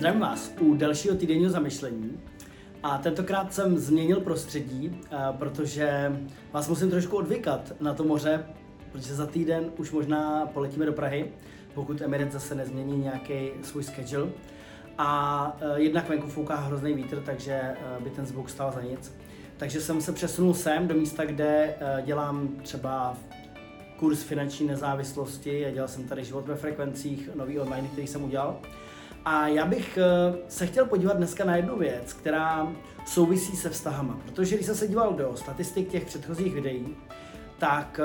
Zdravím vás u dalšího týdenního zamyšlení. A tentokrát jsem změnil prostředí, eh, protože vás musím trošku odvykat na to moře, protože za týden už možná poletíme do Prahy, pokud Emirates zase nezmění nějaký svůj schedule. A eh, jednak venku fouká hrozný vítr, takže eh, by ten zvuk stál za nic. Takže jsem se přesunul sem do místa, kde dělám třeba kurz finanční nezávislosti a dělal jsem tady život ve frekvencích, nový online, který jsem udělal. A já bych eh, se chtěl podívat dneska na jednu věc, která souvisí se vztahama. Protože když jsem se díval do statistik těch předchozích videí, tak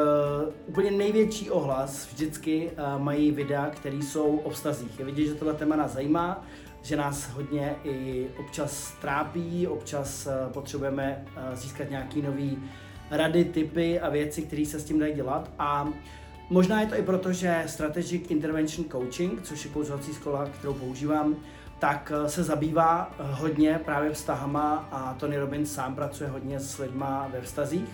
uh, úplně největší ohlas vždycky uh, mají videa, které jsou o vztazích. Je vidět, že tohle téma nás zajímá, že nás hodně i občas trápí, občas uh, potřebujeme uh, získat nějaký nový rady, typy a věci, které se s tím dají dělat. A Možná je to i proto, že Strategic Intervention Coaching, což je kouzovací škola, kterou používám, tak eh, se zabývá eh, hodně právě vztahama a Tony Robbins sám pracuje hodně s lidma ve vztazích.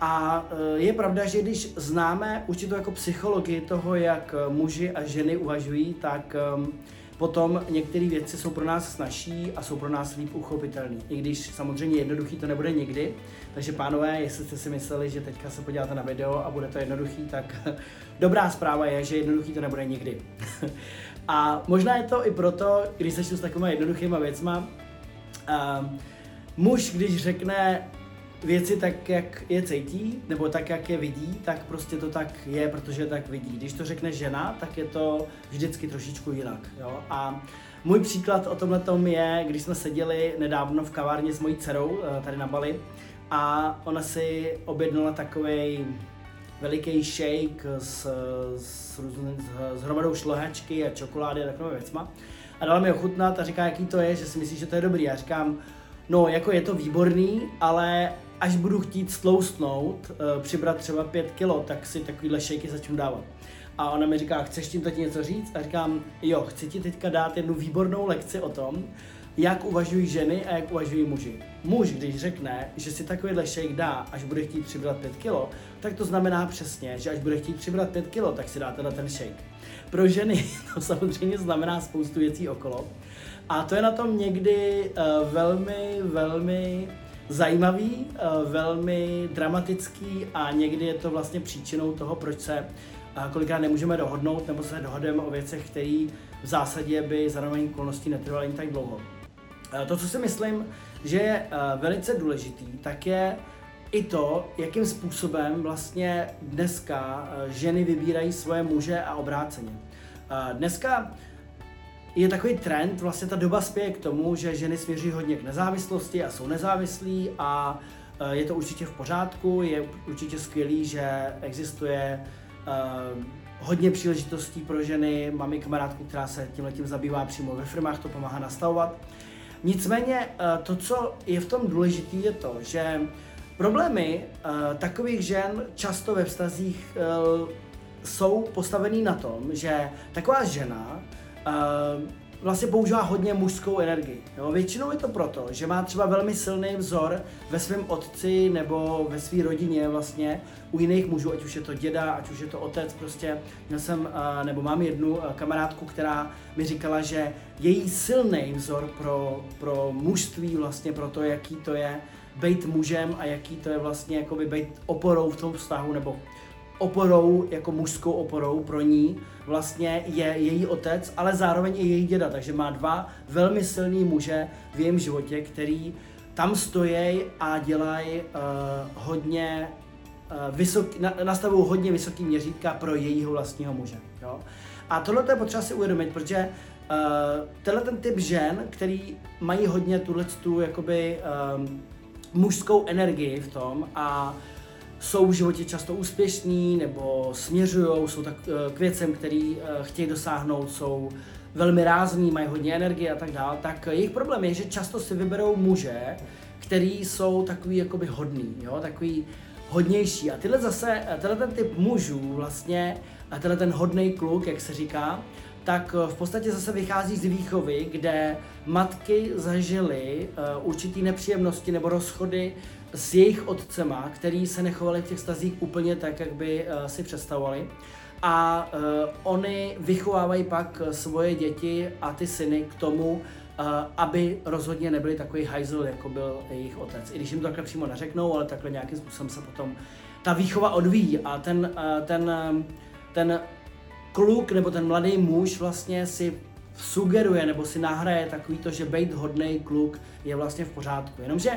A eh, je pravda, že když známe určitou jako psychologii toho, jak muži a ženy uvažují, tak ehm, Potom některé věci jsou pro nás snažší a jsou pro nás líp uchopitelné. I když samozřejmě jednoduchý to nebude nikdy. Takže pánové, jestli jste si mysleli, že teďka se podíváte na video a bude to jednoduchý, tak dobrá zpráva je, že jednoduchý to nebude nikdy. a možná je to i proto, když začnu s takovými jednoduchýma věcma, uh, muž, když řekne věci tak, jak je cítí, nebo tak, jak je vidí, tak prostě to tak je, protože tak vidí. Když to řekne žena, tak je to vždycky trošičku jinak. Jo? A můj příklad o tomhle tom je, když jsme seděli nedávno v kavárně s mojí dcerou eh, tady na Bali a ona si objednala takový veliký shake s, s, s hromadou šlehačky a čokolády a takové věcma. A dala mi ochutnat a říká, jaký to je, že si myslí, že to je dobrý. Já říkám, no jako je to výborný, ale až budu chtít stloustnout, uh, přibrat třeba 5 kilo, tak si takovýhle šejky začnu dávat. A ona mi říká, chceš tím teď něco říct? A říkám, jo, chci ti teďka dát jednu výbornou lekci o tom, jak uvažují ženy a jak uvažují muži. Muž, když řekne, že si takovýhle shake dá, až bude chtít přibrat 5 kilo, tak to znamená přesně, že až bude chtít přibrat 5 kilo, tak si dá tenhle ten shake. Pro ženy to samozřejmě znamená spoustu věcí okolo. A to je na tom někdy uh, velmi, velmi zajímavý, eh, velmi dramatický a někdy je to vlastně příčinou toho, proč se eh, kolikrát nemůžeme dohodnout nebo se dohodneme o věcech, které v zásadě by za normální okolností netrvaly ani tak dlouho. Eh, to, co si myslím, že je velice důležitý, tak je i to, jakým způsobem vlastně dneska ženy vybírají svoje muže a obráceně. Dneska je takový trend, vlastně ta doba spěje k tomu, že ženy směří hodně k nezávislosti a jsou nezávislí a e, je to určitě v pořádku, je určitě skvělý, že existuje uh, hodně příležitostí pro ženy, mám i kamarádku, která se tím letím zabývá přímo ve firmách, to pomáhá nastavovat. Nicméně uh, to, co je v tom důležité, je to, že problémy takových žen často ve vztazích jsou postavený na tom, že taková žena vlastně používá hodně mužskou energii. Jo? Většinou je to proto, že má třeba velmi silný vzor ve svém otci nebo ve své rodině vlastně u jiných mužů, ať už je to děda, ať už je to otec, prostě měl jsem, uh, nebo mám jednu uh, kamarádku, která mi říkala, že její silný vzor pro, pro mužství vlastně, pro to, jaký to je být mužem a jaký to je vlastně jakoby být oporou v tom vztahu nebo oporou, jako mužskou oporou pro ní, vlastně je její otec, ale zároveň i její děda, takže má dva velmi silný muže v jejím životě, který tam stojí a dělají uh, hodně uh, vysoký, na, nastavují hodně vysoký měřítka pro jejího vlastního muže. Jo? A tohle je potřeba si uvědomit, protože uh, tenhle ten typ žen, který mají hodně tuhle tu jakoby um, mužskou energii v tom a jsou v životě často úspěšní nebo směřují, jsou tak eh, k věcem, který eh, chtějí dosáhnout, jsou velmi rázní, mají hodně energie a tak dále, tak jejich problém je, že často si vyberou muže, který jsou takový jakoby hodný, jo, takový hodnější. A tyhle zase, eh, tenhle ten typ mužů vlastně, a tenhle ten hodný kluk, jak se říká, tak v podstatě zase vychází z výchovy, kde matky zažily určitý nepříjemnosti nebo rozchody s jejich otcema, který se nechovali v těch stazích úplně tak, jak by uh, si představovali. a uh, oni vychovávají pak svoje děti a ty syny k tomu, uh, aby rozhodně nebyli takový hajzl, jako byl jejich otec. I když jim to takhle přímo neřeknou, ale takhle nějakým způsobem se potom ta výchova odvíjí a ten, uh, ten, uh, ten kluk nebo ten mladý muž vlastně si sugeruje nebo si nahraje takový to, že být hodný kluk je vlastně v pořádku. Jenomže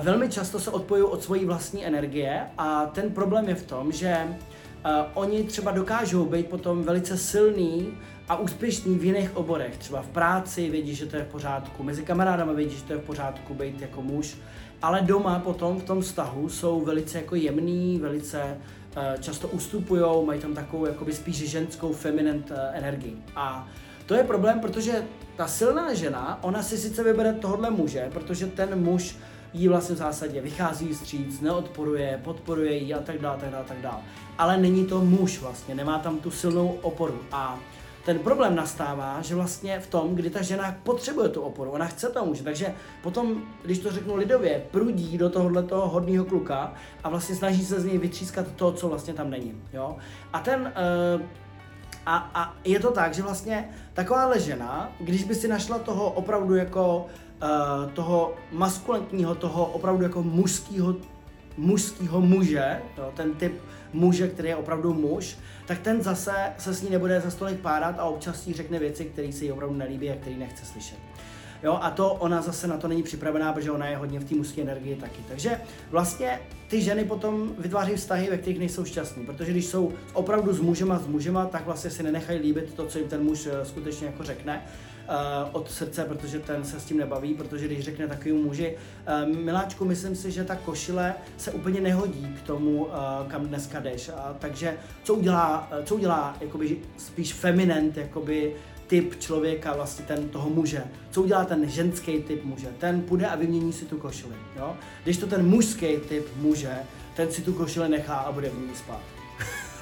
velmi často se odpojují od svojí vlastní energie a ten problém je v tom, že uh, oni třeba dokážou být potom velice silný a úspěšný v jiných oborech. Třeba v práci vědí, že to je v pořádku, mezi kamarádama vědí, že to je v pořádku být jako muž, ale doma potom v tom vztahu jsou velice jako jemný, velice uh, často ustupují, mají tam takovou jakoby spíš ženskou feminent uh, energii. A to je problém, protože ta silná žena, ona si sice vybere tohle muže, protože ten muž jí vlastně v zásadě vychází stříc, neodporuje, podporuje jí a tak dále, tak dále, tak dále. Ale není to muž vlastně, nemá tam tu silnou oporu. A ten problém nastává, že vlastně v tom, kdy ta žena potřebuje tu oporu, ona chce to muže, takže potom, když to řeknu lidově, prudí do tohohle toho hodného kluka a vlastně snaží se z něj vytřískat to, co vlastně tam není. Jo? A ten uh, a, a je to tak, že vlastně takováhle žena, když by si našla toho opravdu jako uh, toho maskulentního, toho opravdu jako mužského mužského muže, jo, ten typ muže, který je opravdu muž, tak ten zase se s ní nebude za stolik párat a občas jí řekne věci, které se jí opravdu nelíbí a které nechce slyšet. Jo, a to ona zase na to není připravená, protože ona je hodně v té mužské energii taky. Takže vlastně ty ženy potom vytváří vztahy, ve kterých nejsou šťastní, protože když jsou opravdu s mužem a s mužema, tak vlastně si nenechají líbit to, co jim ten muž eh, skutečně jako řekne od srdce, protože ten se s tím nebaví, protože když řekne takovému muži, uh, miláčku, myslím si, že ta košile se úplně nehodí k tomu, uh, kam dneska jdeš. A, takže co udělá, co udělá jakoby spíš feminent, jakoby typ člověka, vlastně ten toho muže. Co udělá ten ženský typ muže? Ten půjde a vymění si tu košili. Jo? Když to ten mužský typ muže, ten si tu košili nechá a bude v ní spát.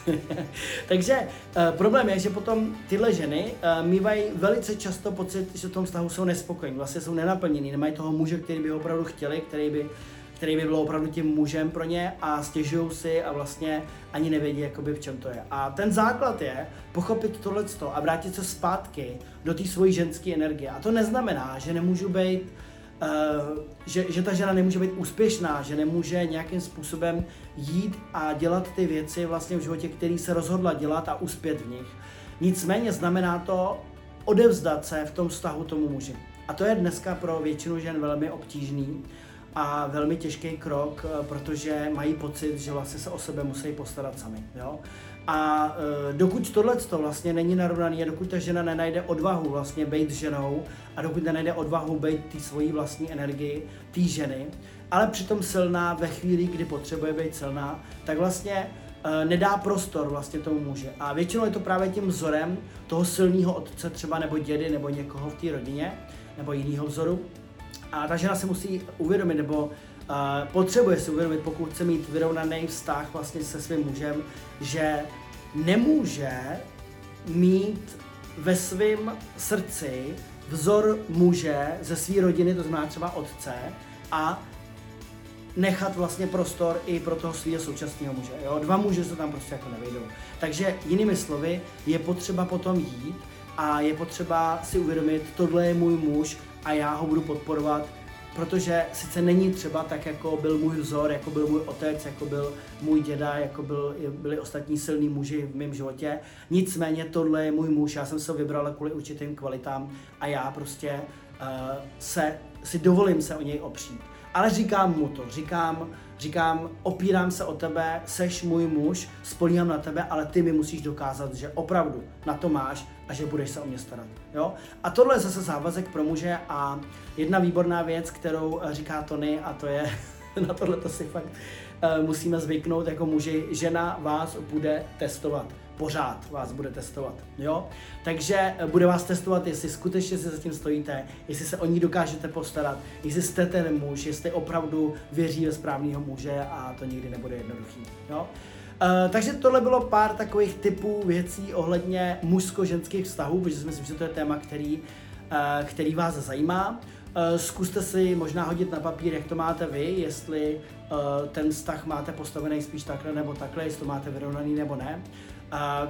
Takže uh, problém je, že potom tyhle ženy uh, mývají velice často pocit, že v tom vztahu jsou nespokojení, vlastně jsou nenaplnění, nemají toho muže, který by opravdu chtěli, který by který by byl opravdu tím mužem pro ně a stěžují si a vlastně ani nevědí, jakoby v čem to je. A ten základ je pochopit tohle a vrátit se zpátky do té svojí ženské energie. A to neznamená, že nemůžu být že, že ta žena nemůže být úspěšná, že nemůže nějakým způsobem jít a dělat ty věci vlastně v životě, který se rozhodla dělat a uspět v nich. Nicméně znamená to odevzdat se v tom vztahu tomu muži. A to je dneska pro většinu žen velmi obtížný, a velmi těžký krok, eh, protože mají pocit, že vlastně se o sebe musí postarat sami. Jo? A e, dokud tohle vlastně není narovnaný a dokud ta žena nenajde odvahu vlastně být ženou a dokud nenajde odvahu být té svojí vlastní energii, té ženy, ale přitom silná ve chvíli, kdy potřebuje být silná, tak vlastně e, nedá prostor vlastně tomu muži. A většinou je to právě tím vzorem toho silného otce třeba nebo dědy nebo někoho v té rodině nebo jiného vzoru, a ta žena se musí uvědomit, nebo potřebuje si uvědomit, pokud chce mít vyrovnaný vztah vlastně se svým mužem, že nemůže mít ve svém srdci vzor muže ze své rodiny, to znamená třeba otce, a nechat vlastně prostor i pro toho svého současného muže. Jo? Dva muže se tam prostě jako nevejdou. Takže jinými slovy, je potřeba potom jít a je potřeba si uvědomit, tohle je můj muž a já ho budu podporovat, protože sice není třeba tak, jako byl můj vzor, jako byl můj otec, jako byl můj děda, jako byl, byli ostatní silní muži v mém životě, nicméně tohle je můj muž, já jsem se ho vybral kvůli určitým kvalitám a já prostě uh, se, si dovolím se o něj opřít. Ale říkám mu to, říkám, říkám, opírám se o tebe, seš můj muž, spolíhám na tebe, ale ty mi musíš dokázat, že opravdu na to máš a že budeš se o mě starat. Jo? A tohle je zase závazek pro muže a jedna výborná věc, kterou eh, říká Tony, a to je, na tohle to si fakt uh, musíme zvyknout jako muži, žena vás bude testovat pořád vás bude testovat, jo? Takže eh, bude vás testovat, jestli skutečně si za tím stojíte, jestli se o ní dokážete postarat, jestli jste ten muž, jestli opravdu věří ve správného muže a to nikdy nebude jednoduchý, jo? Uh, takže tohle bylo pár takových typů věcí ohledně mužsko-ženských vztahů, protože si myslím, že to je téma, který, uh, který vás zajímá. Uh, zkuste si možná hodit na papír, jak to máte vy, jestli uh, ten vztah máte postavený spíš takhle nebo takhle, jestli to máte vyrovnaný nebo ne. A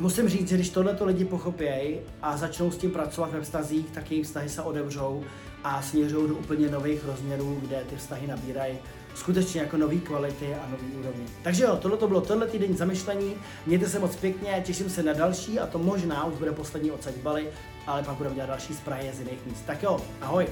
musím říct, že když tohleto lidi pochopějí a začnou s tím pracovat ve vztazích, tak jejich vztahy se odevřou a směřují do úplně nových rozměrů, kde ty vztahy nabírají skutečně jako nový kvality a nový úrovně. Takže jo, tohle to bylo tohle týden zamyšlení. Mějte se moc pěkně, těším se na další a to možná už bude poslední odsaď Bali, ale pak budeme dělat další z Prahy z jiných míst. Tak jo, ahoj!